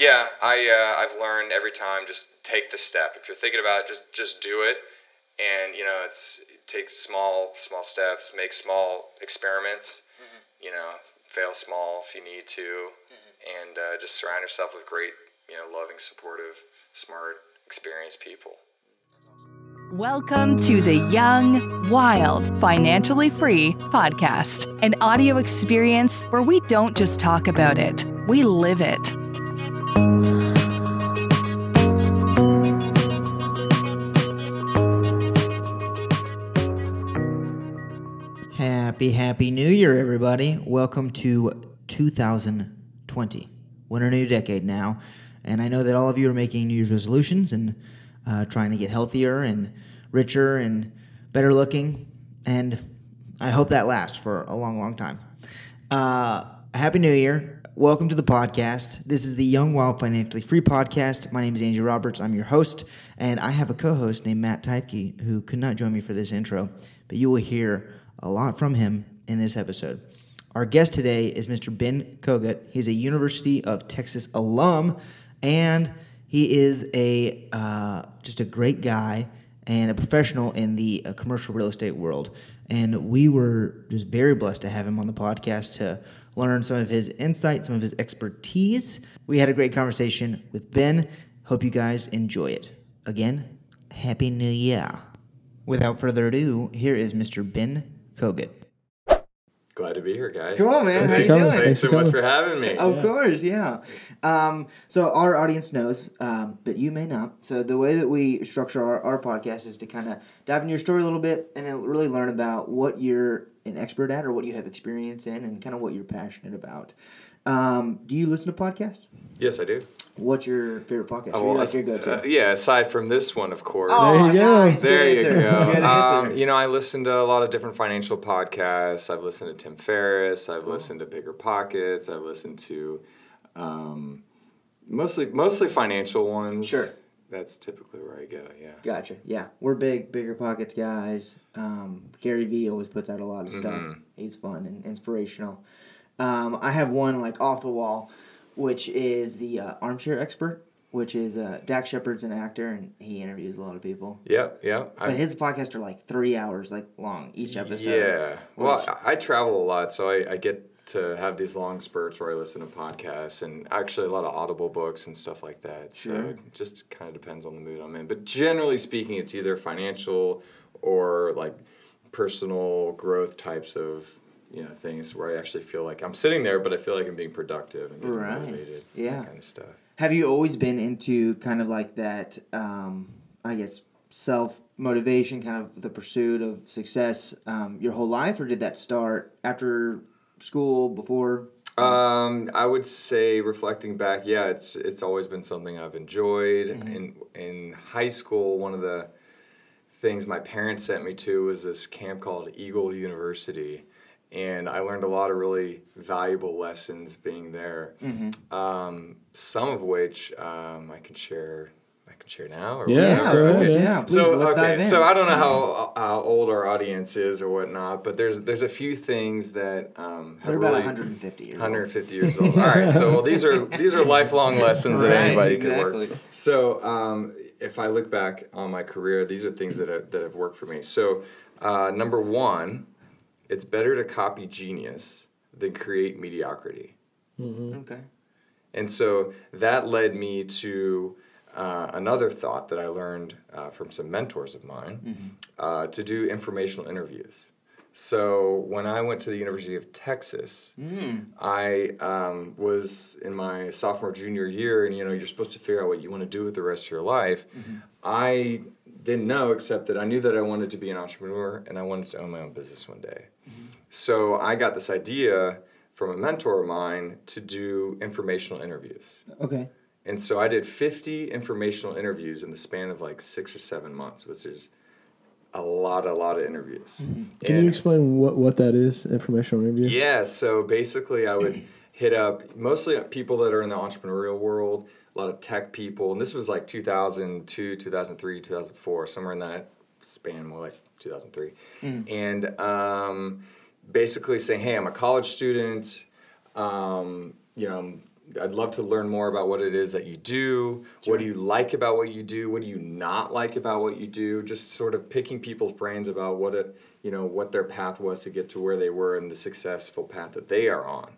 Yeah, I uh, I've learned every time just take the step. If you're thinking about it, just just do it, and you know it's it takes small small steps, make small experiments. You know, fail small if you need to, and uh, just surround yourself with great, you know, loving, supportive, smart, experienced people. Welcome to the Young, Wild, Financially Free podcast, an audio experience where we don't just talk about it, we live it. Happy, happy new year, everybody. Welcome to 2020. We're in a new decade now. And I know that all of you are making New Year's resolutions and uh, trying to get healthier and richer and better looking. And I hope that lasts for a long, long time. Uh, happy New Year. Welcome to the podcast. This is the Young Wild Financially Free podcast. My name is Andrew Roberts. I'm your host, and I have a co host named Matt Typke who could not join me for this intro, but you will hear a lot from him in this episode. Our guest today is Mr. Ben Kogut. He's a University of Texas alum, and he is a uh, just a great guy and a professional in the uh, commercial real estate world. And we were just very blessed to have him on the podcast to learn some of his insight, some of his expertise. We had a great conversation with Ben. Hope you guys enjoy it. Again, Happy New Year. Without further ado, here is Mr. Ben Kogut. Glad to be here, guys. Cool, man. Thanks, How you thanks doing? Thanks so much for for having me. Of course, yeah. Um, so our audience knows, um, but you may not. So the way that we structure our, our podcast is to kind of dive into your story a little bit and then really learn about what you're an expert at or what you have experience in and kind of what you're passionate about. Um, do you listen to podcasts? Yes, I do. What's your favorite podcast? Oh, well, like your go-to? uh, yeah, aside from this one, of course. Oh, There you go. nice. There you go. Um, you know, I listen to a lot of different financial podcasts. I've listened to Tim Ferriss. I've listened to Bigger Pockets. I've listened to um, mostly mostly financial ones. Sure. That's typically where I go. Yeah. Gotcha. Yeah, we're big, bigger pockets guys. Um, Gary Vee always puts out a lot of stuff. Mm-hmm. He's fun and inspirational. Um, I have one like off the wall, which is the uh, Armchair Expert, which is uh, Dax Shepard's an actor and he interviews a lot of people. Yep. Yep. But his podcasts are like three hours like long each episode. Yeah. Well, I, I travel a lot, so I, I get to have these long spurts where I listen to podcasts and actually a lot of Audible books and stuff like that. So Sure. it just kind of depends on the mood I'm in. But generally speaking, it's either financial or like personal growth types of you know things where I actually feel like I'm sitting there, but I feel like I'm being productive and getting Right. motivated. Yeah. Kind of stuff. Have you always been into kind of like that, um, I guess, self motivation, kind of the pursuit of success um, your whole life, or did that start after school, before? Um, I would say reflecting back, yeah, it's it's always been something I've enjoyed. Mm-hmm. In in high school, one of the things my parents sent me to was this camp called Eagle University, and I learned a lot of really valuable lessons being there. Mm-hmm. Um, some of which um, I can share. I can share now. Or Yeah, whatever. go of ahead, course, yeah. yeah. Please, So let's okay, dive in. so I don't know how, how old our audience is or whatnot, but there's there's a few things that um, have They're about really 150 years old. 150 years old. All right, so well, these are these are lifelong lessons that Right, anybody could exactly. work. So um, if I look back on my career, these are things that have, that have worked for me. So uh, number one, it's better to copy genius than create mediocrity. Okay. And so that led me to uh, another thought that I learned uh, from some mentors of mine uh, to do informational interviews. So when I went to the University of Texas, I um, was in my sophomore junior year, and you know you're supposed to figure out what you want to do with the rest of your life. I didn't know except that I knew that I wanted to be an entrepreneur and I wanted to own my own business one day. So I got this idea from a mentor of mine to do informational interviews. Okay. And so I did 50 informational interviews in the span of like six or seven months, which is a lot, a lot of interviews. Mm-hmm. Can And- you explain what, what that is, informational interview? yeah, so basically, I would hit up mostly people that are in the entrepreneurial world, a lot of tech people, and this was like 2002, 2003, 2004, somewhere in that span, more like 2003. And um, basically saying, hey, I'm a college student, um, you know, I'd love to learn more about what it is that you do. What do you like about what you do? What do you not like about what you do? Just sort of picking people's brains about what it, you know, what their path was to get to where they were and the successful path that they are on.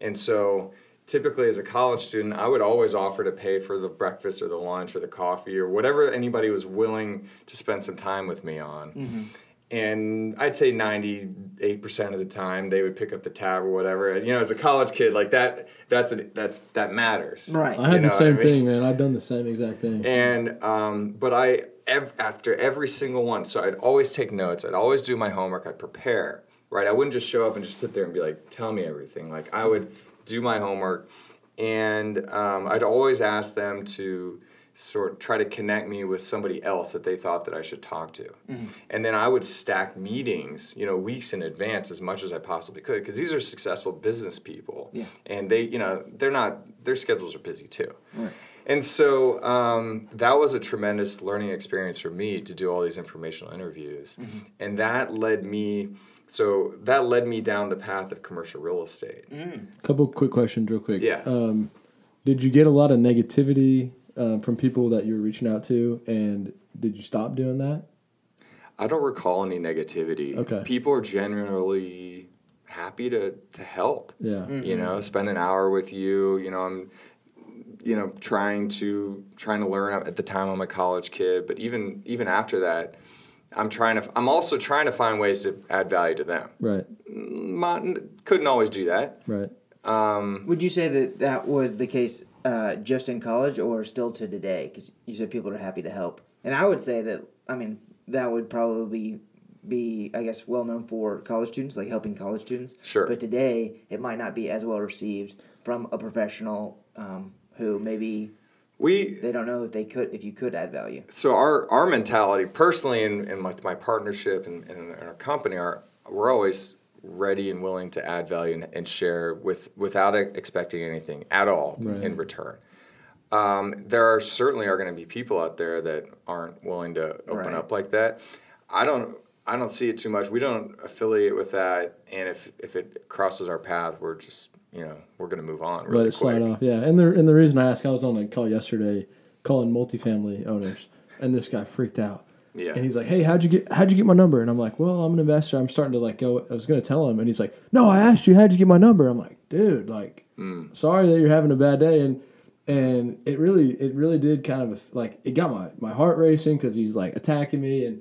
And so, typically as a college student, I would always offer to pay for the breakfast or the lunch or the coffee or whatever anybody was willing to spend some time with me on. And I'd say 98% of the time they would pick up the tab or whatever. You know, as a college kid, like that, that's a, that's that matters. Right. I had the same I mean? thing, man. I've done the same exact thing. And um, but I ev- after every single one, so I'd always take notes. I'd always do my homework. I'd prepare. Right. I wouldn't just show up and just sit there and be like, "Tell me everything." Like I would do my homework, and um, I'd always ask them to sort of try to connect me with somebody else that they thought that I should talk to. And then I would stack meetings, you know, weeks in advance as much as I possibly could because these are successful business people. Yeah. And they, you know, they're not their schedules are busy too. And so um, that was a tremendous learning experience for me to do all these informational interviews. And that led me, so that led me down the path of commercial real estate. Couple quick questions, real quick. Yeah. Um, did you get a lot of negativity um, from people that you were reaching out to, and did you stop doing that? I don't recall any negativity. Okay. People are generally happy to, to help. Yeah. You know, spend an hour with you. You know, I'm, you know, trying to trying to learn. At the time, I'm a college kid, but even even after that, I'm trying to. I'm also trying to find ways to add value to them. Right. Mon- couldn't always do that. Right. Would you say that that was the case uh, just in college or still to today? Because you said people are happy to help, and I would say that I mean that would probably be I guess well known for college students, like helping college students. Sure. But today it might not be as well received from a professional um, who maybe We they don't know if they could if you could add value. so our our mentality personally and, and with my partnership and, and our company are we're always ready and willing to add value and, and share with without expecting anything at all Right. in return. Um, there are certainly are going to be people out there that aren't willing to open Right. up like that. I don't I don't see it too much. We don't affiliate with that, and if if it crosses our path, we're just you know we're going to move on really Let it slide quick. off. Yeah. And the and the reason I ask, I was on a call yesterday calling multifamily owners, and this guy freaked out. Yeah. And he's like, "Hey, how'd you get how'd you get my number?" And I'm like, "Well, I'm an investor. I'm starting to like go." I was going to tell him, and he's like, "No, I asked you. How'd you get my number?" I'm like, "Dude, like, hmm. sorry that you're having a bad day." And and it really it really did kind of like it got my my heart racing because he's like attacking me, and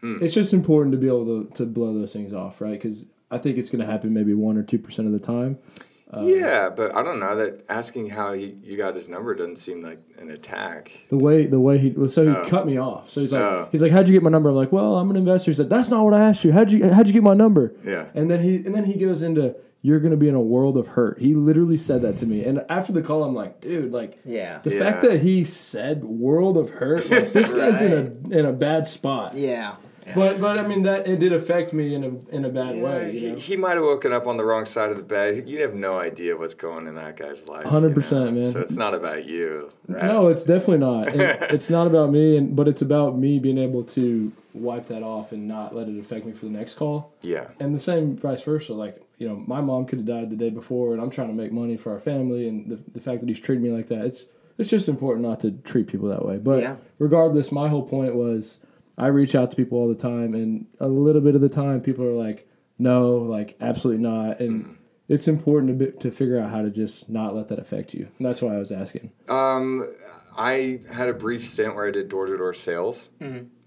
hmm. it's just important to be able to to blow those things off, right? Because I think it's going to happen maybe one or two percent of the time. Um, yeah, but I don't know that asking how he, you got his number doesn't seem like an attack. The way the way he well, so he oh. cut me off. So he's like Oh. he's like, How'd you get my number? I'm like, Well, I'm an investor. He said, That's not what I asked you. How'd you how'd you get my number? Yeah. And then he and then he goes into you're gonna be in a world of hurt. He literally said that to me. And after the call, I'm like, dude, like Yeah. the Yeah. fact that he said world of hurt, like this guy's in a in a bad spot. Yeah. But but I mean that it did affect me in a in a bad way. he, know? he might have woken up on the wrong side of the bed. You have no idea what's going in that guy's life. 100%, you know? man. So it's not about you. Right? No, it's definitely not. And it's not about me, and but it's about me being able to wipe that off and not let it affect me for the next call. Yeah. And the same vice versa. Like, you know, my mom could have died the day before, and I'm trying to make money for our family. And the, the fact that he's treating me like that, it's it's just important not to treat people that way. But Yeah. regardless, my whole point was I reach out to people all the time, and a little bit of the time, people are like, no, like, absolutely not. And it's important to, to figure out how to just not let that affect you. And that's why I was asking. Um, I had a brief stint where I did door to door sales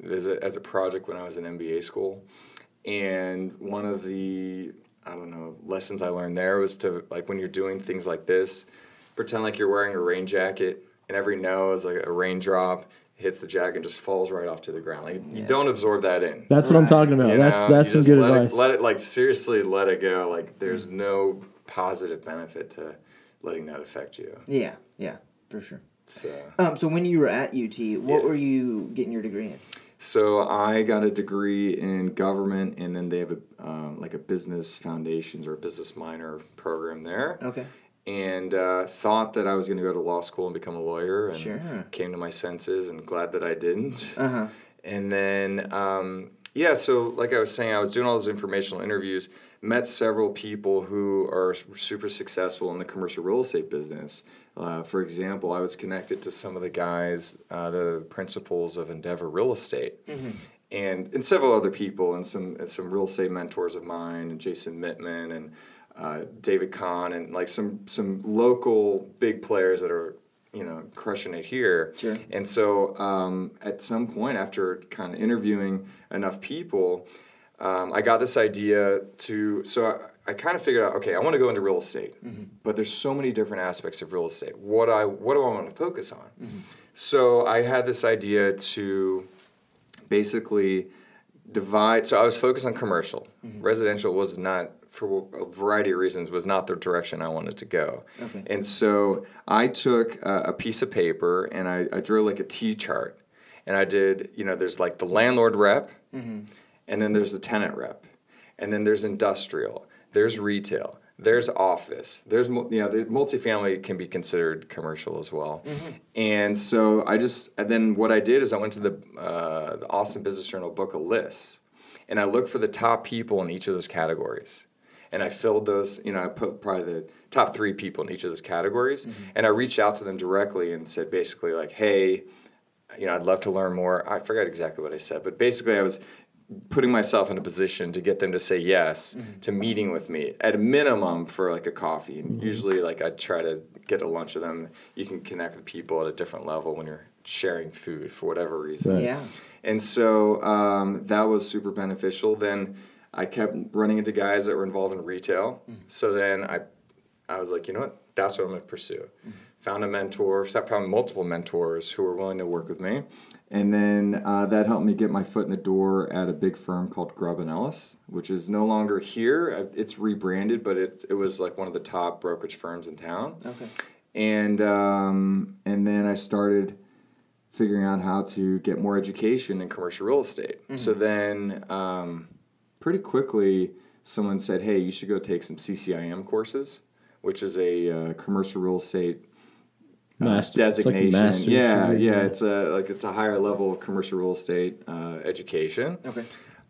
as, a, as a project when I was in MBA school. And one of the, I don't know, lessons I learned there was to, like, when you're doing things like this, pretend like you're wearing a rain jacket, and every no is like a raindrop hits the jack and just falls right off to the ground. Like, you don't absorb that in. That's what I'm talking about. You that's know, that's you some good let advice. It, let it like seriously let it go. Like there's no positive benefit to letting that affect you. Yeah. Yeah. For sure. So, Um, so when you were at UT, what Yeah. were you getting your degree in? so I got a degree in government, and then they have a um, like a business foundations or a business minor program there. Okay. And uh, thought that I was going to go to law school and become a lawyer, and Sure. came to my senses, and glad that I didn't. Uh huh. And then, um, Yeah, so like I was saying, I was doing all those informational interviews, met several people who are super successful in the commercial real estate business. Uh, for example, I was connected to some of the guys, uh, the principals of Endeavor Real Estate, and and several other people, and some and some real estate mentors of mine, and Jason Mittman and uh, David Kahn, and like some some local big players that are you know crushing it here. Sure. And so um, at some point, after kind of interviewing enough people, um, I got this idea to. So I, I kind of figured out, okay, I want to go into real estate, but there's so many different aspects of real estate. What I what do I want to focus on? So I had this idea to basically divide. So I was focused on commercial. Residential was not, for a variety of reasons, was not the direction I wanted to go. Okay. And so I took a, a piece of paper and I, I drew like a T chart. And I did, you know, there's like the landlord rep, and then there's the tenant rep, and then there's industrial, there's retail, there's office, there's you know, the multifamily can be considered commercial as well. And so I just, and then what I did is I went to the, uh, the Austin Business Journal book of lists and I looked for the top people in each of those categories. And I filled those, you know, I put probably the top three people in each of those categories. Mm-hmm. And I reached out to them directly and said basically, like, hey, you know, I'd love to learn more. I forgot exactly what I said, but basically, I was putting myself in a position to get them to say yes mm-hmm. to meeting with me at a minimum for like a coffee. And mm-hmm. usually, like I try to get a lunch with them. You can connect with people at a different level when you're sharing food for whatever reason. Right. Yeah. And so um, that was super beneficial. Then I kept running into guys that were involved in retail. So then I, I was like, you know what? That's what I'm going to pursue. Found a mentor, sat found multiple mentors who were willing to work with me. And then uh, that helped me get my foot in the door at a big firm called Grubb and Ellis, which is no longer here. Uh, It's rebranded, but it, it was like one of the top brokerage firms in town Okay. and um, and then I started figuring out how to get more education in commercial real estate. So then, um, pretty quickly, someone said, "Hey, you should go take some CCIM courses, which is a uh, commercial real estate." uh, Master- it's like a designation, yeah, yeah, yeah. it's a like it's a higher level of commercial real estate uh, education. Okay.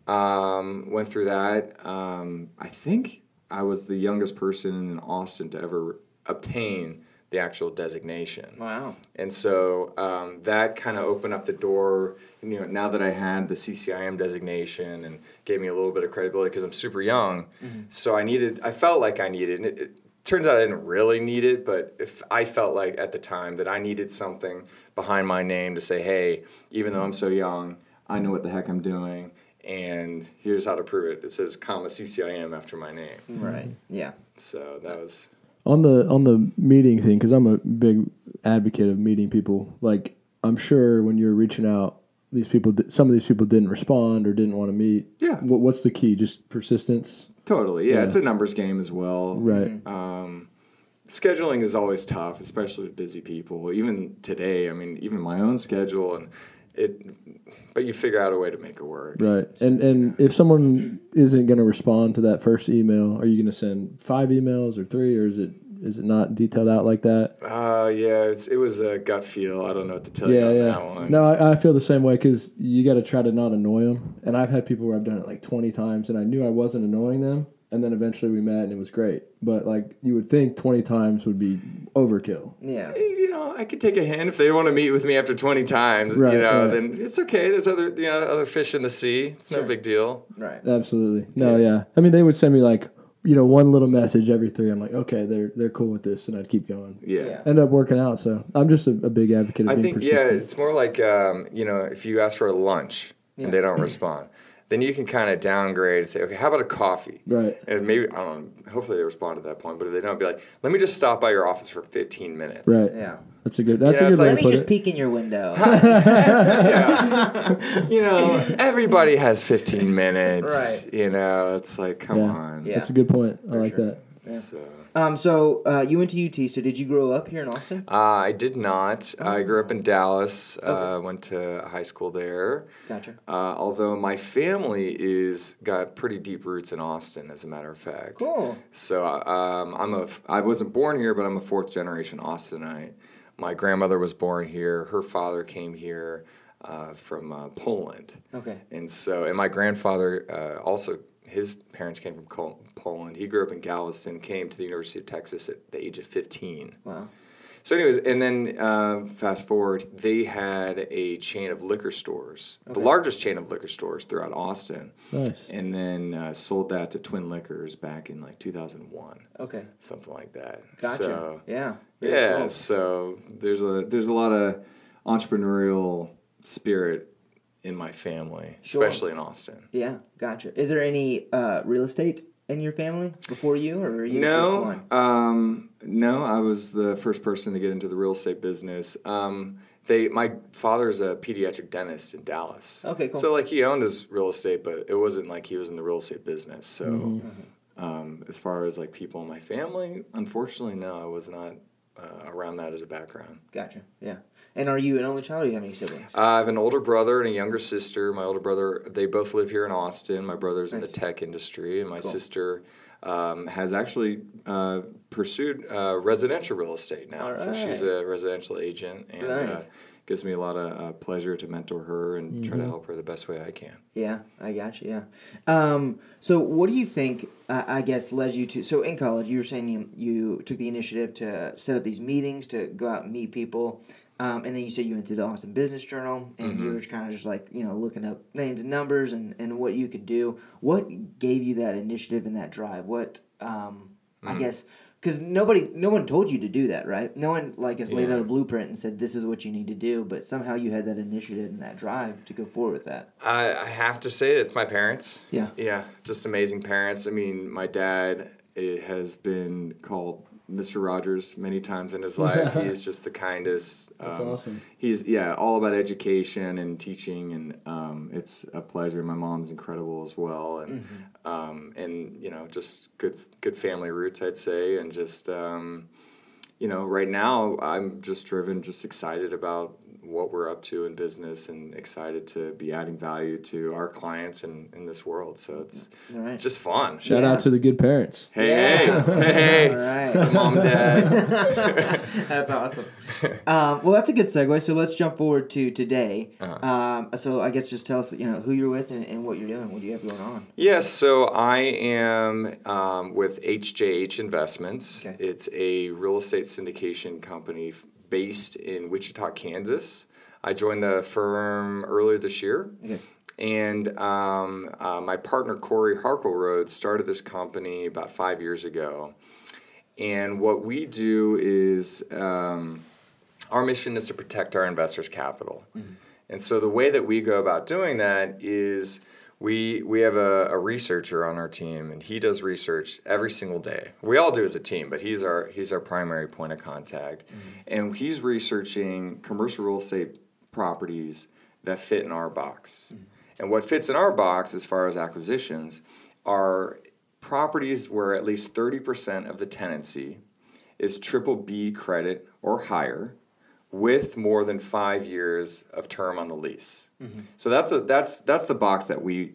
Um, went through that. Um, I think I was the youngest person in Austin to ever obtain the actual designation. Wow. And so um, that kind of opened up the door. You know, now that I had the CCIM designation and gave me a little bit of credibility because I'm super young, so I needed. I felt like I needed. And it, it turns out I didn't really need it, but if I felt like at the time that I needed something behind my name to say, "Hey, even though I'm so young, I know what the heck I'm doing." And here's how to prove it. It says, "comma CCIM" after my name. Right. Yeah. So that was on the on the meeting thing because I'm a big advocate of meeting people. Like I'm sure when you're reaching out, these people, some of these people didn't respond or didn't want to meet. Yeah. What, what's the key? Just persistence. totally yeah. Yeah. It's a numbers game as well. Right. Um, scheduling is always tough, especially with busy people. Even today, I mean, even my own schedule and it. But you figure out a way to make it work. Right. And and if someone isn't going to respond to that first email, are you going to send five emails or three, or is it is it not detailed out like that? Uh, yeah, it's, it was a gut feel. I don't know what to tell you Yeah, on yeah. that one. No, I, I feel the same way because you got to try to not annoy them. And I've had people where I've done it like 20 times and I knew I wasn't annoying them. And then eventually we met and it was great. But like you would think 20 times would be overkill. Yeah. You know, I could take a hint if they want to meet with me after 20 times. Right, you know, right. then it's okay. There's other, you know, other fish in the sea. It's no big deal. Right. Absolutely. No, yeah. I mean, they would send me like, you know, one little message every three. I'm like, okay, they're they're cool with this, and I'd keep going. Yeah. Yeah. End up working out. So I'm just a, a big advocate of I being think yeah, persistent. it's more like um, you know if you ask for a lunch and they don't respond, then you can kind of downgrade and say, okay, how about a coffee? Right. And maybe I don't know. Hopefully they respond at that point, but if they don't, be like, let me just stop by your office for 15 minutes. Right. Yeah. That's a good. That's Yeah, a good way like- Let to me put just it. peek in your window. Yeah. you know, everybody has 15 minutes. Right. You know, it's like, come Yeah. on. Yeah. That's a good point. I like sure. that. So. Um. So uh, you went to UT. So did you grow up here in Austin? Uh, I did not. I grew up in Dallas. Uh, went to high school there. Gotcha. Uh, although my family is got pretty deep roots in Austin, as a matter of fact. Cool. So um, I'm a. I wasn't born here, but I'm a fourth generation Austinite. My grandmother was born here. Her father came here. uh, from uh, Poland. Okay. And so, and my grandfather uh, also, his parents came from Poland. He grew up in Galveston, came to the University of Texas at the age of 15. Wow. So, anyways, and then uh, fast forward, they had a chain of liquor stores, the largest chain of liquor stores throughout Austin, Nice. and then uh, sold that to Twin Liquors back in like 2001, Okay. something like that. Gotcha. So, yeah. Very yeah, cool. so there's a there's a lot of entrepreneurial spirit in my family, Sure. especially in Austin. Yeah. Gotcha. Is there any uh, real estate in your family before you, or are you the first No, one? um, no, I was the first person to get into the real estate business. Um, they, my father's a pediatric dentist in Dallas. Okay, cool. So like he owned his real estate, but it wasn't like he was in the real estate business. So, Mm-hmm. um, as far as like people in my family, unfortunately, no, I was not uh, around that as a background. Gotcha. Yeah. And are you an only child, or do you have any siblings? I have an older brother and a younger sister. My older brother, they both live here in Austin. My brother's in the tech industry, and my Cool. sister um, has actually uh, pursued uh, residential real estate now. So she's a residential agent, and uh, gives me a lot of uh, pleasure to mentor her and try to help her the best way I can. Yeah, I got you. Yeah. Um, so, what do you think? Uh, I guess led you to. So, in college, you were saying you, you took the initiative to set up these meetings to go out and meet people, um, and then you said you went to the Austin Business Journal, and you were kind of just like you know looking up names and numbers and, and what you could do. What gave you that initiative and that drive? What um, I guess because nobody, no one told you to do that, right? No one like has laid Yeah. out a blueprint and said this is what you need to do, but somehow you had that initiative and that drive to go forward with that. I, I have to say it's my parents. Yeah. Yeah, just amazing parents. I mean, my dad has been called Mr. Rogers many times in his life. He's just the kindest. That's um, awesome. He's yeah, all about education and teaching, and um, it's a pleasure. My mom's incredible as well, and um, and you know, just good good family roots, I'd say, and just um, you know, right now I'm just driven, just excited about what we're up to in business and excited to be adding value to our clients and in this world. So it's All right. just fun. Shout Yeah. out to the good parents. Hey, Yeah. hey, hey, All right. to mom, dad. That's awesome. um, well, that's a good segue. So let's jump forward to today. Uh-huh. Um, so I guess just tell us, you know, who you're with and, and what you're doing. What do you have going on? Yes, so I am um, with HJH Investments. Okay. It's a real estate syndication company f- based in Wichita, Kansas. I joined the firm earlier this year. Okay. And um, uh, my partner Corey Harkleroad started this company about five years ago. And what we do is um, our mission is to protect our investors' capital. And so the way that we go about doing that is we we have a, a researcher on our team, and he does research every single day. We all do as a team, but he's our he's our primary point of contact, mm-hmm. and he's researching commercial real estate properties that fit in our box. Mm-hmm. And what fits in our box as far as acquisitions are properties where at least 30% of the tenancy is triple B credit or higher with more than five years of term on the lease. Mm-hmm. So that's a, that's that's the box that we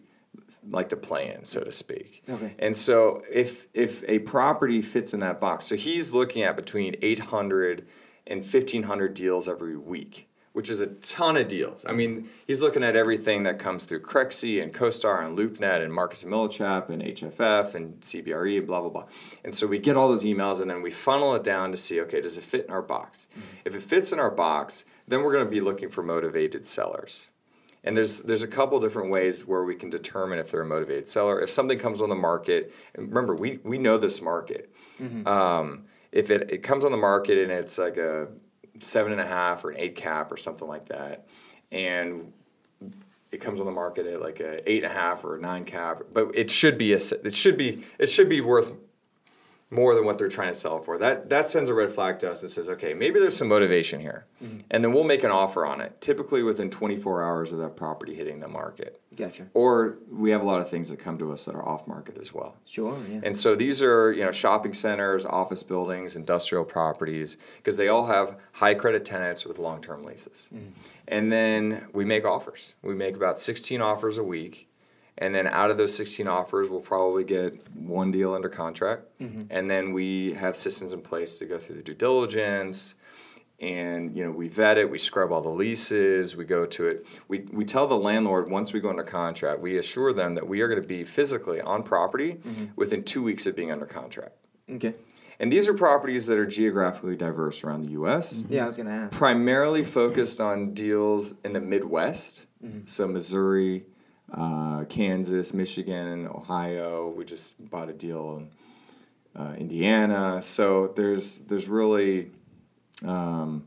like to play in, so to speak. Okay. And so if if a property fits in that box, so he's looking at between 800 and 1500 deals every week, which is a ton of deals. I mean, he's looking at everything that comes through Crexi and CoStar and LoopNet and Marcus and Millichap and HFF and CBRE and blah blah blah. And so we get all those emails and then we funnel it down to see, okay, does it fit in our box? If it fits in our box, then we're going to be looking for motivated sellers. And there's there's a couple different ways where we can determine if they're a motivated seller. If something comes on the market, and remember we we know this market. Um, if it, it comes on the market and it's like a seven and a half or an eight cap or something like that, and it comes on the market at like a eight and a half or a nine cap, but it should be a it should be it should be worth more than what they're trying to sell for. That that sends a red flag to us and says, okay, maybe there's some motivation here, mm-hmm. and then we'll make an offer on it. Typically within 24 hours of that property hitting the market, Gotcha. or we have a lot of things that come to us that are off market as well. Sure. Yeah. And so these are you know shopping centers, office buildings, industrial properties because they all have high credit tenants with long term leases. Mm. And then we make offers. We make about 16 offers a week. And then out of those 16 offers, we'll probably get one deal under contract. Mm-hmm. And then we have systems in place to go through the due diligence. And you know we vet it we scrub all the leases we go to it. We, we tell the landlord once we go under contract we assure them that we are going to be physically on property mm-hmm. within two weeks of being under contract. Okay. and these are properties that are geographically diverse around the us mm-hmm. Yeah, I was gonna ask. primarily focused on deals in the midwest. So missouri uh, kansas michigan and ohio we just bought a deal in uh, indiana so there's there's really um,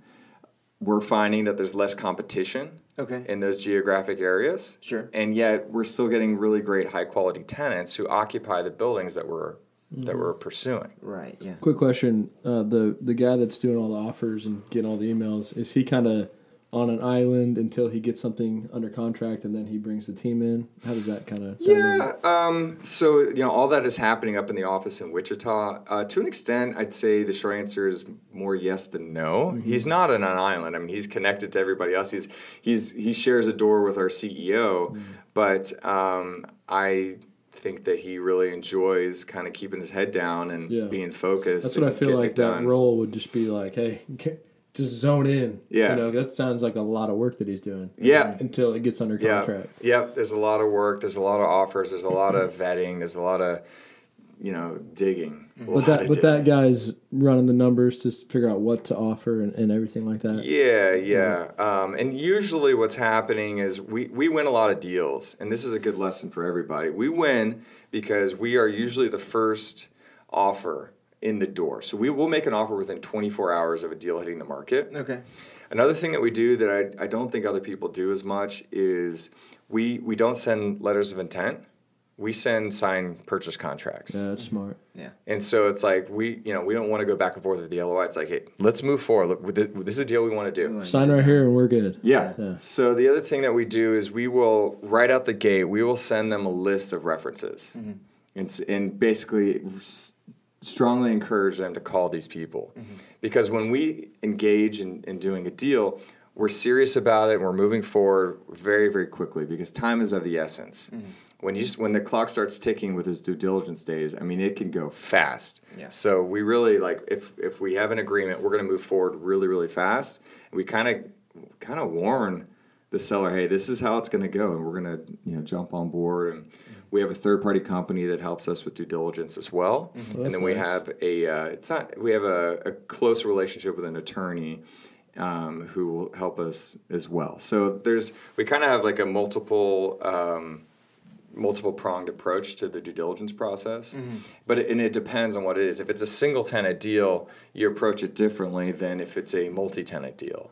we're finding that there's less competition Okay. in those geographic areas. Sure. And yet we're still getting really great high quality tenants who occupy the buildings that we're that we're pursuing. Right. Yeah. Quick question: uh, the the guy that's doing all the offers and getting all the emails is he kind of on an island until he gets something under contract and then he brings the team in? How does that kind of Yeah. Um, so you know all that is happening up in the office in Wichita. Uh, to an extent, I'd say the short answer is more yes than no. He's not on an island. I mean, he's connected to everybody else. He's he's he shares a door with our CEO, but um, I think that he really enjoys kind of keeping his head down and Yeah. being focused. That's what I feel like that done. role would just be like, hey, just zone in. Yeah. You know, that sounds like a lot of work that he's doing. Yeah. Until it gets under Yeah. contract. Yep. There's a lot of work. There's a lot of offers. There's a lot of vetting. There's a lot of, you know, digging. But that but that guy's running the numbers to figure out what to offer and, and everything like that. Yeah, yeah. Um, and usually what's happening is we, we win a lot of deals. And this is a good lesson for everybody. We win because we are usually the first offer in the door. So we will make an offer within 24 hours of a deal hitting the market. Okay. Another thing that we do that I, I don't think other people do as much is we, we don't send letters of intent. We send signed purchase contracts. Yeah, that's smart. Yeah. And so it's like we, you know, we don't want to go back and forth with the LOI. It's like, hey, let's move forward. Look, this, this is a deal we want to do. Sign right here and we're good. Yeah. Yeah. So the other thing that we do is we will right out the gate we will send them a list of references, and, s- and basically s- strongly encourage them to call these people, mm-hmm. because when we engage in, in doing a deal, we're serious about it and we're moving forward very very quickly because time is of the essence. Mm-hmm. When you when the clock starts ticking with those due diligence days, I mean it can go fast. Yeah. So we really like if if we have an agreement, we're going to move forward really really fast. And we kind of kind of warn the seller, hey, this is how it's going to go, and we're going to you know jump on board. And we have a third party company that helps us with due diligence as well. Well, and then we nice. have a uh, it's not we have a, a close relationship with an attorney. Um, who will help us as well? So there's we kind of have like a multiple um, multiple pronged approach to the due diligence process. But it, and it depends on what it is. If it's a single tenant deal, you approach it differently than if it's a multi tenant deal.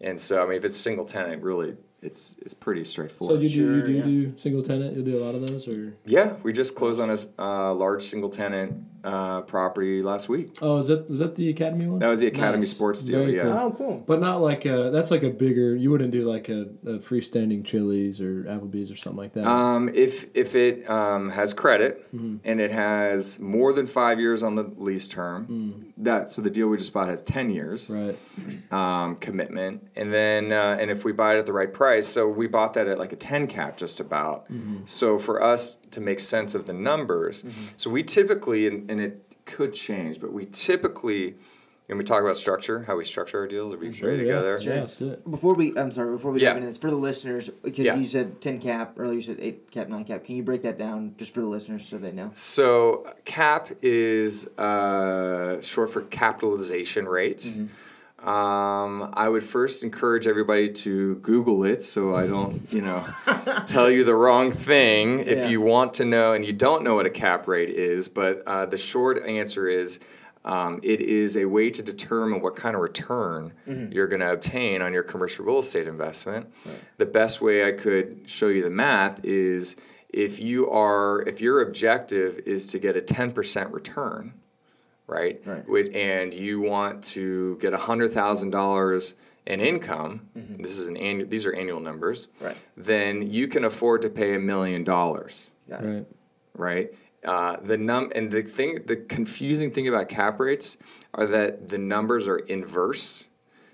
And so I mean, if it's single tenant, really, it's it's pretty straightforward. So you do you do yeah. do single tenant? You do a lot of those, or yeah, we just closed on a uh, large single tenant uh, property last week. oh, is that was that the academy one? That was the Academy Nice. Sports deal. Very yeah. cool. Oh, cool. But not like a, that's like a bigger. You wouldn't do like a, a freestanding Chili's or Applebee's or something like that. Um, if if it um, has credit Mm-hmm. and it has more than five years on the lease term, that so the deal we just bought has ten years Mm. right. um, commitment, and then uh, and if we buy it at the right price, so we bought that at like a ten cap just about. Mm-hmm. So for us to make sense of the numbers, so we typically and, and it could change, but we typically when we talk about structure, how we structure our deals, are we Sure, ready yeah. together? Yeah, let's do it. Before we, I'm sorry, before we Yeah. dive into this, for the listeners, because Yeah. you said 10 cap, earlier you said 8 cap, 9 cap. Can you break that down just for the listeners so they know? So CAP is uh, short for capitalization rate. Um, I would first encourage everybody to Google it so I don't, you know, tell you the wrong thing if Yeah. you want to know and you don't know what a cap rate is. But uh, the short answer is um, it is a way to determine what kind of return you're going to obtain on your commercial real estate investment. The best way I could show you the math is if you are if your objective is to get a 10% return right, Right. Which, and you want to get $100000 in income this is an annual these are annual numbers Right. then you can afford to pay a million dollars Right. right? Uh, the num and the thing, the confusing thing about cap rates are that the numbers are inverse.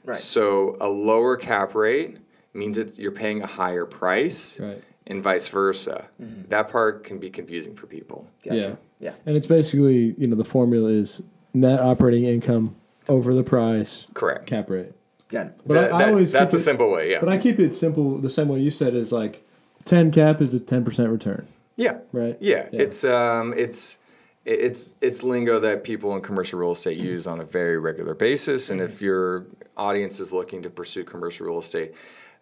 Right. So a lower cap rate means that you're paying a higher price, Right. And vice versa. Mm-hmm. That part can be confusing for people. Gotcha. Yeah. Yeah. And it's basically you know the formula is net operating income over the price Correct. cap rate. Yeah. But That- I, I that- always that's a it- simple way, yeah. But I keep it simple the same way you said is like ten cap is a ten percent return. Yeah. Right? Yeah. Yeah. It's um it's it's it's lingo that people in commercial real estate mm-hmm. use on a very regular basis. And if mm-hmm. your audience is looking to pursue commercial real estate,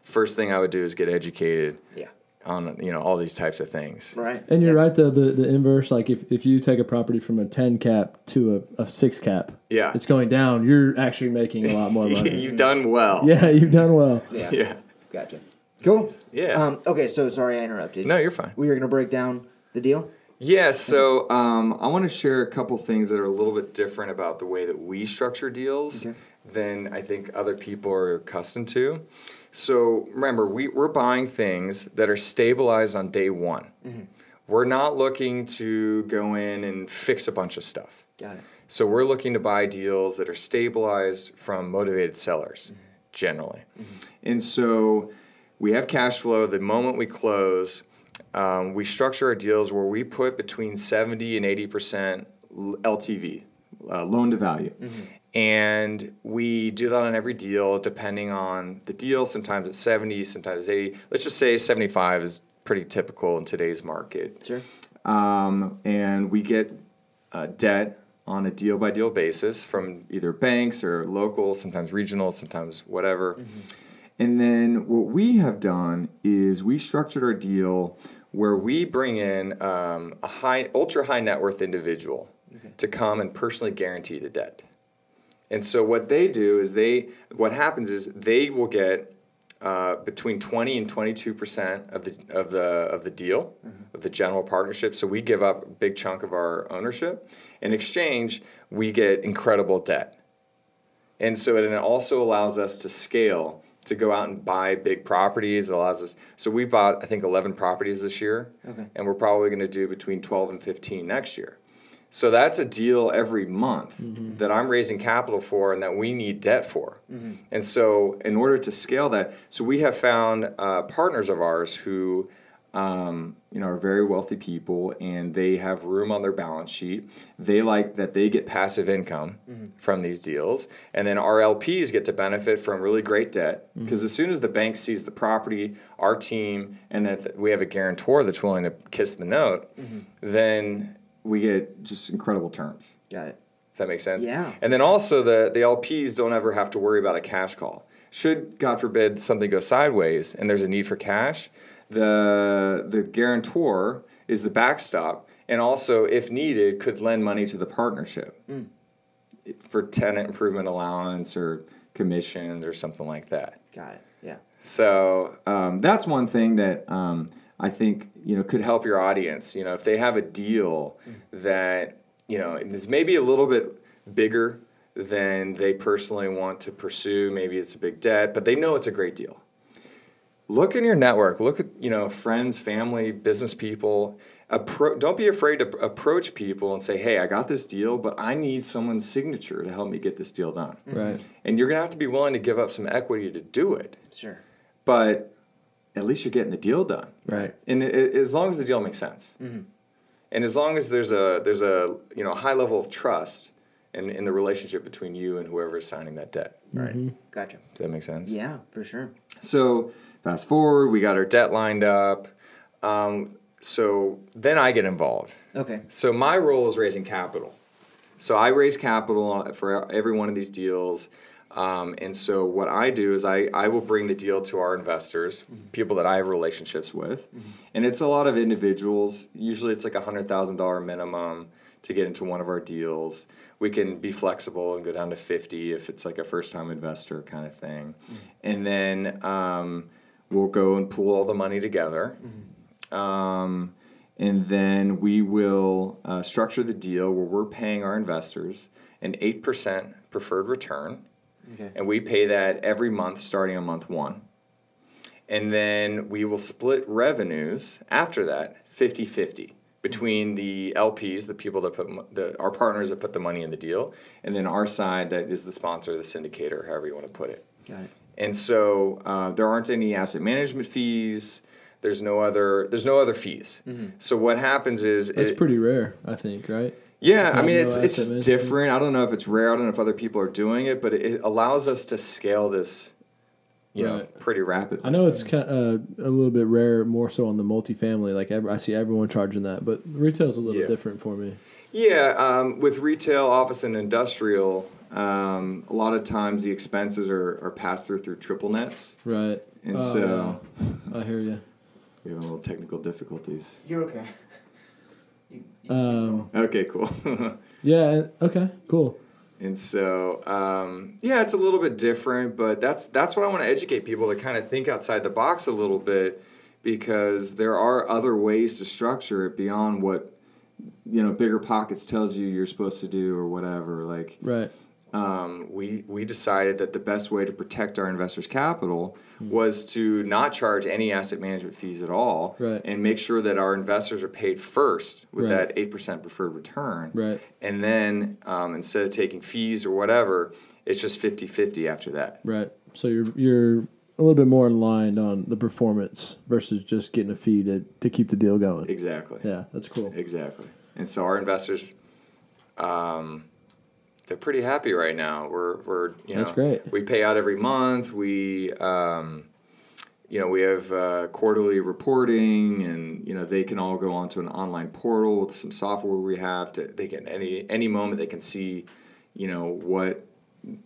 first thing I would do is get educated Yeah. On you know all these types of things. Right. And you're right though, the, the inverse, like if, if you take a property from a ten cap to a, a six cap, Yeah. it's going down, you're actually making a lot more money. You've done well. yeah, you've done well. Yeah. Yeah. Gotcha. Cool. Yeah. Um, okay, so sorry I interrupted. No, you're fine. We were going to break down the deal. Yeah, so um, I want to share a couple things that are a little bit different about the way that we structure deals than I think other people are accustomed to. So remember, we, we're buying things that are stabilized on day one. We're not looking to go in and fix a bunch of stuff. Got it. So we're looking to buy deals that are stabilized from motivated sellers, generally. And so we have cash flow. The moment we close, um, we structure our deals where we put between 70 and 80 percent LTV, uh, loan to value. And we do that on every deal, depending on the deal. Sometimes it's 70, sometimes it's 80. Let's just say 75 is pretty typical in today's market Sure. um, and we get uh, debt on a deal by deal basis from either banks or local, sometimes regional, sometimes whatever. And then what we have done is we structured our deal where we bring in um, a high, ultra high net worth individual to come and personally guarantee the debt. And so what they do is they, what happens is they will get uh, between 20 and 22 percent of the of the of the deal of the general partnership. So we give up a big chunk of our ownership. In exchange, we get incredible debt, and so it also allows us to scale to go out and buy big properties. It allows us. So we bought I think 11 properties this year, Okay. and we're probably going to do between 12 and 15 next year. So that's a deal every month mm-hmm. that I'm raising capital for and that we need debt for. Mm-hmm. And so, in order to scale that, so we have found uh, partners of ours who, um, you know, are very wealthy people and they have room on their balance sheet. They like that they get passive income mm-hmm. from these deals, and then our LPs get to benefit from really great debt because as soon as the bank sees the property, our team, and that we have a guarantor that's willing to kiss the note, then we get just incredible terms. Got it. Does that make sense? Yeah. And then also the the LPs don't ever have to worry about a cash call. Should God forbid something go sideways and there's a need for cash, the the guarantor is the backstop and also if needed could lend money to the partnership Hmm. for tenant improvement allowance or commissions or something like that. Got it. Yeah. So um, that's one thing that um, I think you know could help your audience. You know, if they have a deal mm. that you know is maybe a little bit bigger than they personally want to pursue. Maybe it's a big debt, but they know it's a great deal. Look in your network. Look at you know friends, family, business people. Appro- don't be afraid to approach people and say, "Hey, I got this deal, but I need someone's signature to help me get this deal done." Right. And you're gonna have to be willing to give up some equity to do it Sure. but at least you're getting the deal done. Right. And it, it- as long as the deal makes sense, and as long as there's a there's a you know high level of trust in, in the relationship between you and whoever is signing that debt. Right? Gotcha. Does that make sense? Yeah, for sure. So fast forward, we got our debt lined up. Um, so then I get involved. Okay. So my role is raising capital. So I raise capital for every one of these deals. Um, and so what I do is I, I will bring the deal to our investors, people that I have relationships with. And it's a lot of individuals. Usually it's like a $100,000 minimum to get into one of our deals. We can be flexible and go down to 50 if it's like a first time investor kind of thing. And then um, we'll go and pool all the money together. Um, and then we will uh, structure the deal where we're paying our investors an 8% preferred return. Okay. And we pay that every month starting on month one. And then we will split revenues after that 50 50 between the LPs, the people that put the, our partners that put the money in the deal, and then our side that is the sponsor, the syndicator, however you want to put it. Got it. And so uh, there aren't any asset management fees. There's no other. There's no other fees. So what happens is it's it- pretty rare, I think, right? Yeah, I mean it's it's just management. different. I don't know if it's rare. I don't know if other people are doing it, but it allows us to scale this, you know, pretty rapidly. I know it's kind of, uh, a little bit rare, more so on the multifamily. Like I see everyone charging that, but retail's a little Yeah. different for me. Yeah, um, with retail, office, and industrial, um, a lot of times the expenses are, are passed through through triple nets, Right. and Oh, so yeah. I hear you. we have a little technical difficulties. You're okay. Um, Okay, cool. yeah. Okay. Cool. And so, um, yeah, it's a little bit different, but that's that's what I want to educate people to kind of think outside the box a little bit, because there are other ways to structure it beyond what you know BiggerPockets tells you you're supposed to do or whatever. Like, Right. Um, we we decided that the best way to protect our investors' capital Hmm. was to not charge any asset management fees at all, Right. and make sure that our investors are paid first with Right. that eight percent preferred return, Right. and then um, instead of taking fees or whatever, it's just 50-50 after that. Right. So you're you're a little bit more aligned on the performance versus just getting a fee to, to keep the deal going. Exactly. Yeah, that's cool. Exactly. And so our investors, um, they're pretty happy right now. We're, we're you know, That's great. We pay out every month. We, um, you know, we have uh, quarterly reporting, and you know they can all go onto an online portal with some software we have to. They can any any moment they can see, you know what,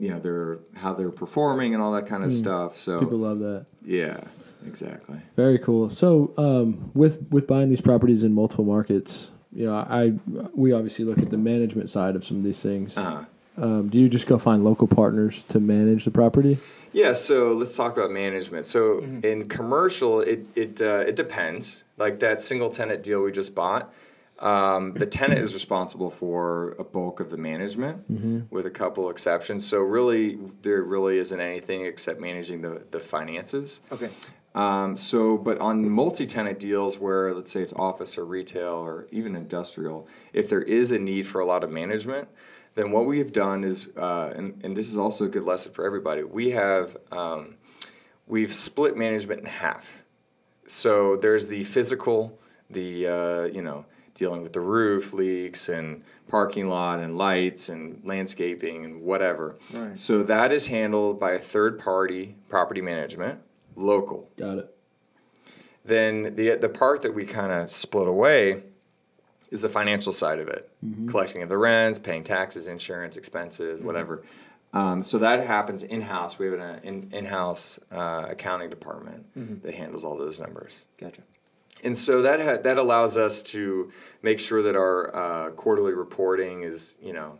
you know they're how they're performing and all that kind of stuff. So. People love that. yeah, exactly. Very cool. So, um, with with buying these properties in multiple markets, you know, I we obviously look at the management side of some of these things. Uh-huh. Um, do you just go find local partners to manage the property? Yeah, so let's talk about management. So in commercial, it it uh, it depends. Like that single tenant deal we just bought, um, the tenant is responsible for a bulk of the management, with a couple exceptions. So really, there really isn't anything except managing the the finances. Okay. Um, so, but on multi-tenant deals where let's say it's office or retail or even industrial, if there is a need for a lot of management, then what we have done is, uh, and, and this is also a good lesson for everybody, we have um, we've split management in half. So there's the physical, the uh, you know dealing with the roof leaks and parking lot and lights and landscaping and whatever. Right. So that is handled by a third party property management, local. Got it. Then the the part that we kind of split away is the financial side of it, collecting of the rents, paying taxes, insurance, expenses, whatever. Um, so that happens in house. We have an in in house uh, accounting department that handles all those numbers. Gotcha. And so that ha- that allows us to make sure that our uh, quarterly reporting is, you know,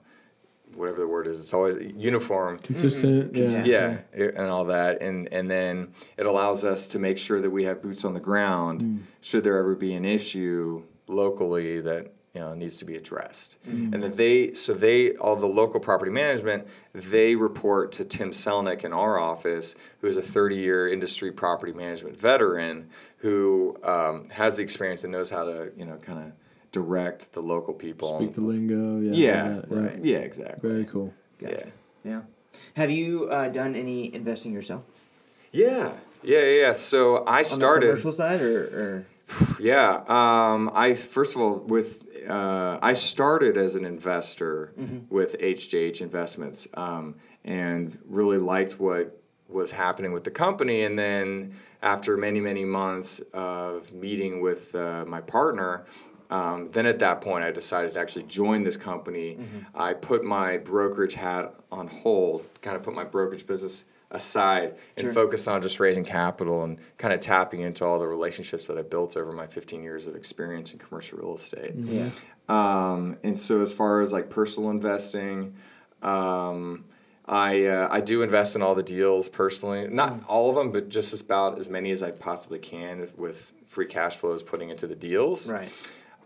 whatever the word is, it's always uniform. Mm-hmm. Consistent. Yeah. Yeah, i- and all that, and and then it allows us to make sure that we have boots on the ground. Mm. Should there ever be an issue locally that you know needs to be addressed, mm-hmm. and that they so they all the local property management they report to Tim Selnick in our office, who is a 30-year industry property management veteran who um, has the experience and knows how to you know kind of direct the local people. Speak the lingo. Yeah. yeah, that, yeah. right. Yeah, exactly. Very cool. Gotcha. Yeah. Yeah. Have you uh, done any investing yourself Yeah, yeah, yeah. yeah. So I on the started. commercial side, or, or Yeah. Um, I first of all with uh, I started as an investor with HJH Investments um, and really liked what was happening with the company. And then after many many months of meeting with uh, my partner. Um, then at that point, I decided to actually join this company. I put my brokerage hat on hold, kind of put my brokerage business aside, and Sure. focus on just raising capital and kind of tapping into all the relationships that I built over my 15 years of experience in commercial real estate. yeah. Um, and so, as far as like personal investing, um, I uh, I do invest in all the deals personally. Not all of them, but just about as many as I possibly can with free cash flows putting into the deals. Right.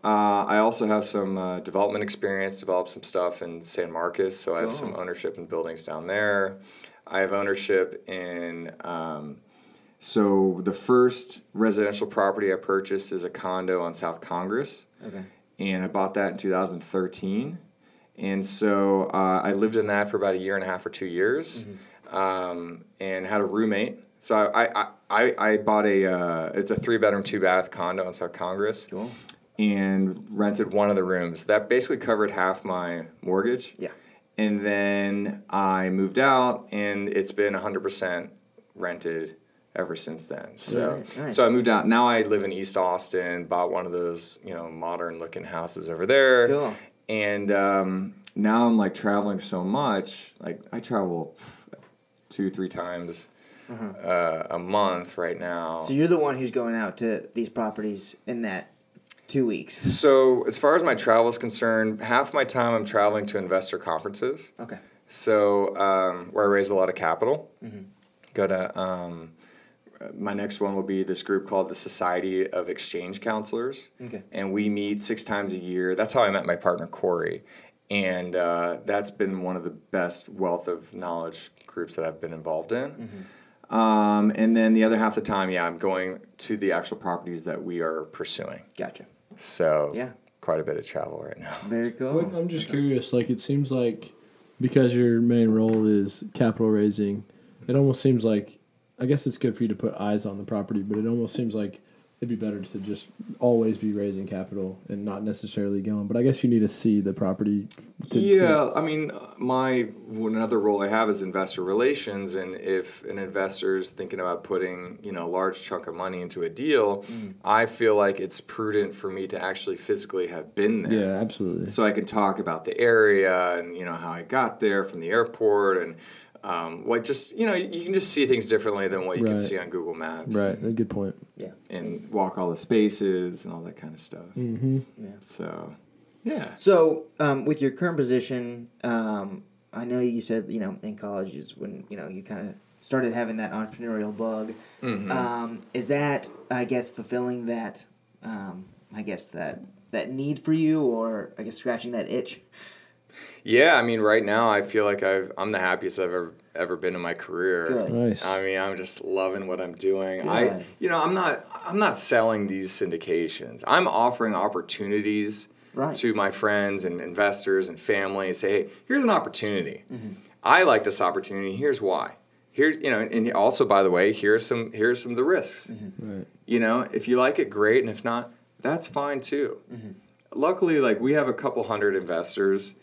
Uh, I also have some uh, development experience, developed some stuff in San Marcos, so I have some ownership in buildings down there. I have ownership in. Um, so the first residential property I purchased is a condo on South Congress, Okay. and I bought that in 2013. And so uh, I lived in that for about a year and a half or two years, um, and had a roommate. So I I, I, I bought a uh, it's a three bedroom two bath condo on South Congress Cool. And rented one of the rooms. That basically covered half my mortgage. Yeah. And then I moved out, and it's been 100% rented ever since then. So, Right, nice. so I moved out. Now I live in East Austin. Bought one of those, you know, modern-looking houses over there. Cool. And um, now I'm like traveling so much. Like I travel two, three times uh, a month right now. Uh-huh. So you're the one who's going out to these properties in that two weeks. So, as far as my travel is concerned, half my time I'm traveling to investor conferences. Okay. So, um, where I raise a lot of capital. Go to um, my next one will be this group called the Society of Exchange Counselors. Okay. And we meet six times a year. That's how I met my partner, Corey. And uh, that's been one of the best wealth of knowledge groups that I've been involved in. Um, and then the other half of the time, yeah, I'm going to the actual properties that we are pursuing. Gotcha. So Yeah. quite a bit of travel right now. Very cool. But I'm just curious. Like, it seems like because your main role is capital raising, it almost seems like I guess it's good for you to put eyes on the property, but it almost seems like it'd be better to just always be raising capital and not necessarily going. But I guess you need to see the property. To, to- yeah, I mean, my another role I have is investor relations, and if an investor is thinking about putting you know a large chunk of money into a deal, mm. I feel like it's prudent for me to actually physically have been there. yeah, absolutely. so I can talk about the area and you know how I got there from the airport and um, what just you know you can just see things differently than what you can see on Google Maps, Right, a good point. yeah. And walk all the spaces and all that kind of stuff. Mm-hmm. Yeah. So, yeah. So, um, with your current position, um, I know you said you know in college is when you know you kind of started having that entrepreneurial bug. Mm-hmm. Um, is that I guess fulfilling that um, I guess that that need for you, or I guess scratching that itch? Yeah, I mean, right now I feel like I've I'm the happiest I've ever ever been in my career. Nice. I mean, I'm just loving what I'm doing. I, you know, I'm not I'm not selling these syndications. I'm offering opportunities Right. to my friends and investors and family and say, hey, here's an opportunity. Mm-hmm. I like this opportunity. Here's why. Here's you know, and also by the way, here's some here's some of the risks. Mm-hmm. Right. You know, if you like it, great, and if not, that's fine too. Mm-hmm. Luckily, like we have a couple hundred investors,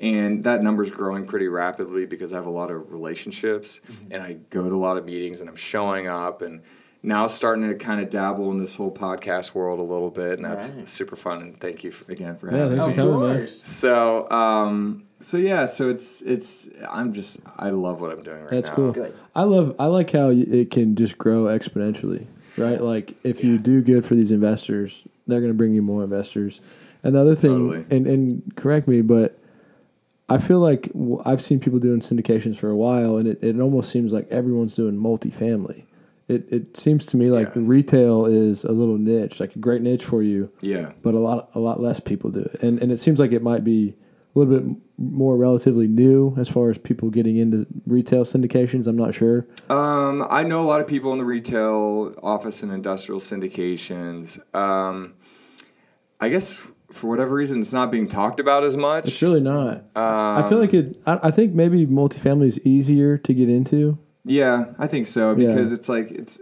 and that number is growing pretty rapidly because I have a lot of relationships, Mm-hmm. and I go to a lot of meetings, and I'm showing up, and now starting to kind of dabble in this whole podcast world a little bit, and that's Right. super fun. And thank you for, again for Yeah, having thanks me. for coming, man. So, um, so yeah, so it's it's I'm just I love what I'm doing right That's now. cool. Good. I love I like how it can just grow exponentially, right? Like if you do good for these investors, they're going to bring you more investors. And the other thing, Totally. and and correct me, but I feel like I've seen people doing syndications for a while, and it, it almost seems like everyone's doing multifamily. It it seems to me like Yeah. the retail is a little niche, like a great niche for you, Yeah. but a lot a lot less people do it, and and it seems like it might be a little bit more relatively new as far as people getting into retail syndications. I'm not sure. Um, I know a lot of people in the retail office and industrial syndications. Um, I guess for whatever reason, it's not being talked about as much. It's really not. I Um, feel like it. I, I think maybe multifamily is easier to get into. Yeah, I think so Yeah. because it's like it's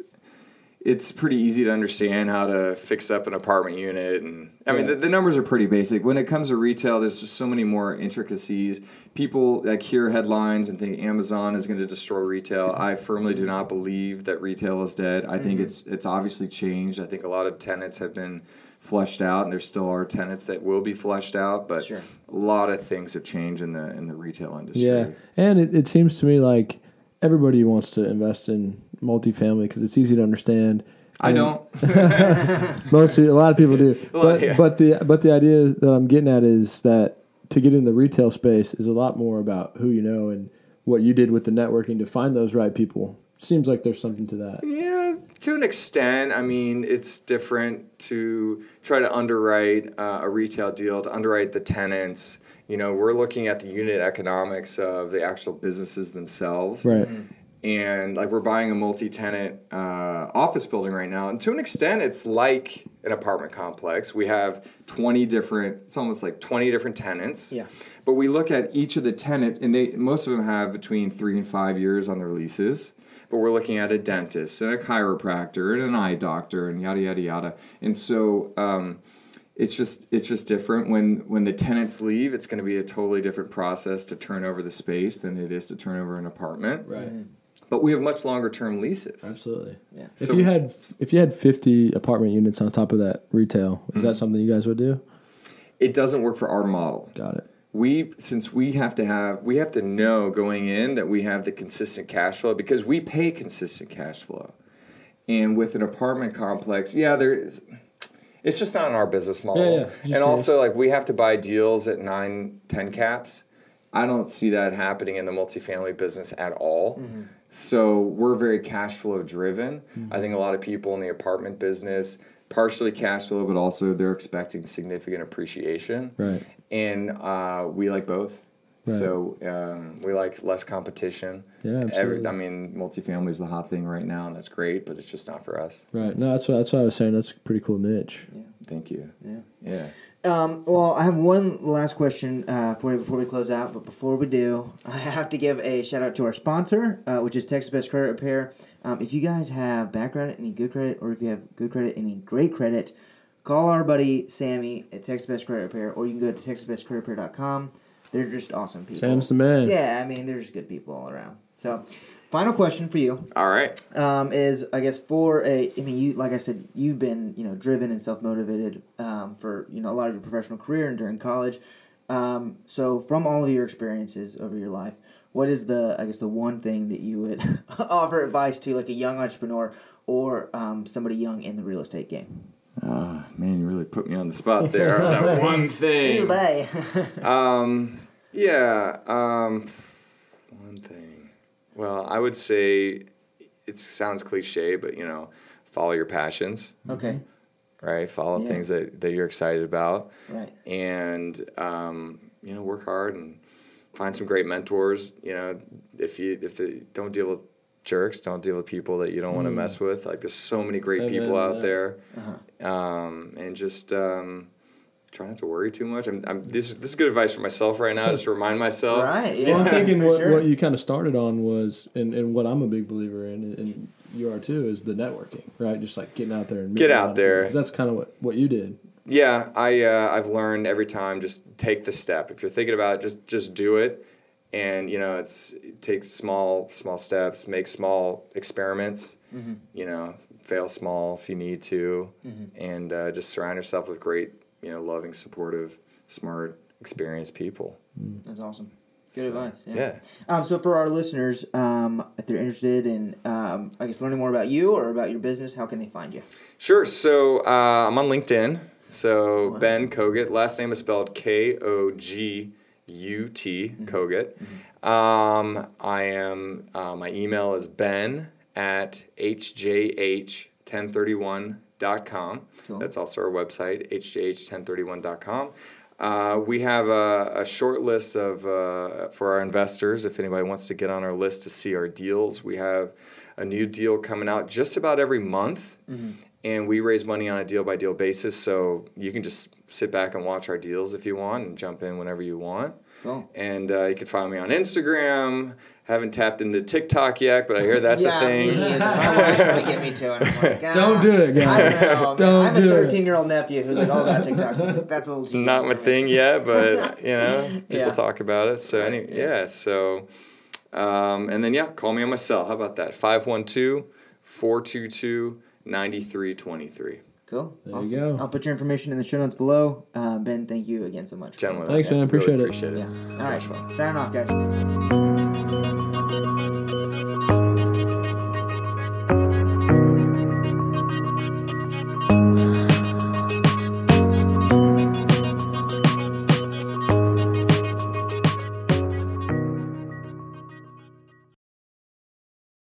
it's pretty easy to understand how to fix up an apartment unit and I mean Yeah. the, the numbers are pretty basic. When it comes to retail, there's just so many more intricacies. People like hear headlines and think Amazon is going to destroy retail. I firmly do not believe that retail is dead. I think mm-hmm. it's it's obviously changed. I think a lot of tenants have been flushed out and there still are tenants that will be flushed out, but Sure. a lot of things have changed in the in the retail industry. Yeah, and it, it seems to me like everybody wants to invest in multifamily because it's easy to understand. I don't Most a lot of people do, Well, but yeah. but the but the idea that I'm getting at is that to get in the retail space is a lot more about who you know and what you did with the networking to find those right people. Seems like there's something to that. Yeah, to an extent. I mean, it's different to try to underwrite uh, a retail deal, to underwrite the tenants. You know, we're looking at the unit economics of the actual businesses themselves. Right. And like we're buying a multi-tenant uh, office building right now, and to an extent, it's like an apartment complex. We have twenty different. It's almost like twenty different tenants. Yeah. But we look at each of the tenants, and they most of them have between three and five years on their leases. But we're looking at a dentist and a chiropractor and an eye doctor and yada yada yada. And so, um, it's just it's just different when when the tenants leave. It's going to be a totally different process to turn over the space than it is to turn over an apartment. Right. But we have much longer term leases. Absolutely. Yeah. If So- you had if you had 50 apartment units on top of that retail, is Mm-hmm. that something you guys would do? It doesn't work for our model. Got it. we since we have to have we have to know going in that we have the consistent cash flow because we pay consistent cash flow and with an apartment complex yeah there is it's just not in our business model. Yeah, yeah. And also like we have to buy deals at 9 10 caps. I don't see that happening in the multifamily business at all. So we're very cash flow driven. I think a lot of people in the apartment business partially cash flow but also they're expecting significant appreciation. Right. and uh, we like both. Right. So um, we like less competition. Yeah, Every, absolutely. I mean, multifamily is the hot thing right now, and that's great, but it's just not for us. Right. No, that's what that's what I was saying. That's a pretty cool niche. Yeah. Thank you. Yeah. Yeah. Um, well, I have one last question uh, for you before we close out. But before we do, I have to give a shout out to our sponsor, uh, which is Texas Best Credit Repair. Um, if you guys have bad credit, any good credit, or if you have good credit, any great credit, call our buddy Sammy at Texas Best Credit Repair, or you can go to texasbestcreditrepair.com. They're just awesome people. Sam's the man. Yeah, I mean, they're just good people all around. So, final question for you All right. um, is I guess for a I mean you like I said you've been you know driven and self motivated um, for you know a lot of your professional career and during college. Um, so from all of your experiences over your life, what is the I guess the one thing that you would offer advice to like a young entrepreneur or um, somebody young in the real estate game? Ah, man, you really put me on the spot there. that one thing. Bye. Um, yeah. Um, one thing. Well, I would say it sounds cliche, but you know, follow your passions. okay. Right. Follow Yeah. things that, that you're excited about. Right. and um, you know work hard and find some great mentors you know if you if they don't deal with jerks don't deal with people that you don't want to mess with like there's so many great Amen people to out that. there Uh-huh. um, and just um, try not to worry too much I'm, I'm this, this is good advice for myself right now just to remind myself Right. Yeah. Well, I'm thinking what, sure. what you kind of started on was, and, and what I'm a big believer in, and you are too, is the networking, right? Just like getting out there and Get out there. That's kind of what, what you did. yeah i uh, i've learned every time just take the step if you're thinking about it just just do it and you know it's it takes small small steps make small experiments you know fail small if you need to and uh, just surround yourself with great you know loving supportive smart experienced people That's awesome. Good So, advice. yeah. Um, so for our listeners, um, if they're interested in, um, I guess, learning more about you or about your business, how can they find you? Sure. So uh, I'm on LinkedIn. So Ben Kogut. Last name is spelled K O G U T Kogut. Um, I am. Uh, my email is Ben at hjh1031.com. Cool. That's also our website, hjh1031.com. Uh, we have a, a short list of uh, for our investors. If anybody wants to get on our list to see our deals, we have a new deal coming out just about every month, and we raise money on a deal by deal basis. So you can just sit back and watch our deals if you want, and jump in whenever you want. Cool. And uh, you can find me on Instagram. Haven't tapped into TikTok yet, but I hear that's yeah, a thing. Me neither. My wife's trying to get me to it. I'm like, Don't "Ah, do it, guys. I don't know. Don't I have a do it." 13 year old nephew who's like all about TikTok. So like, that's a little too Not my young for me." thing yet, but you know, people Yeah. talk about it. So any, yeah. So, um, and then yeah, call me on my cell. How about that? 512-422-9323. Cool. There you go. I'll put your information in the show notes below. Uh, ben, thank you again so much. Gentlemen, Thanks, man. really Appreciate it. Appreciate it. Yeah. So All much fun. Signing off, guys. Bye.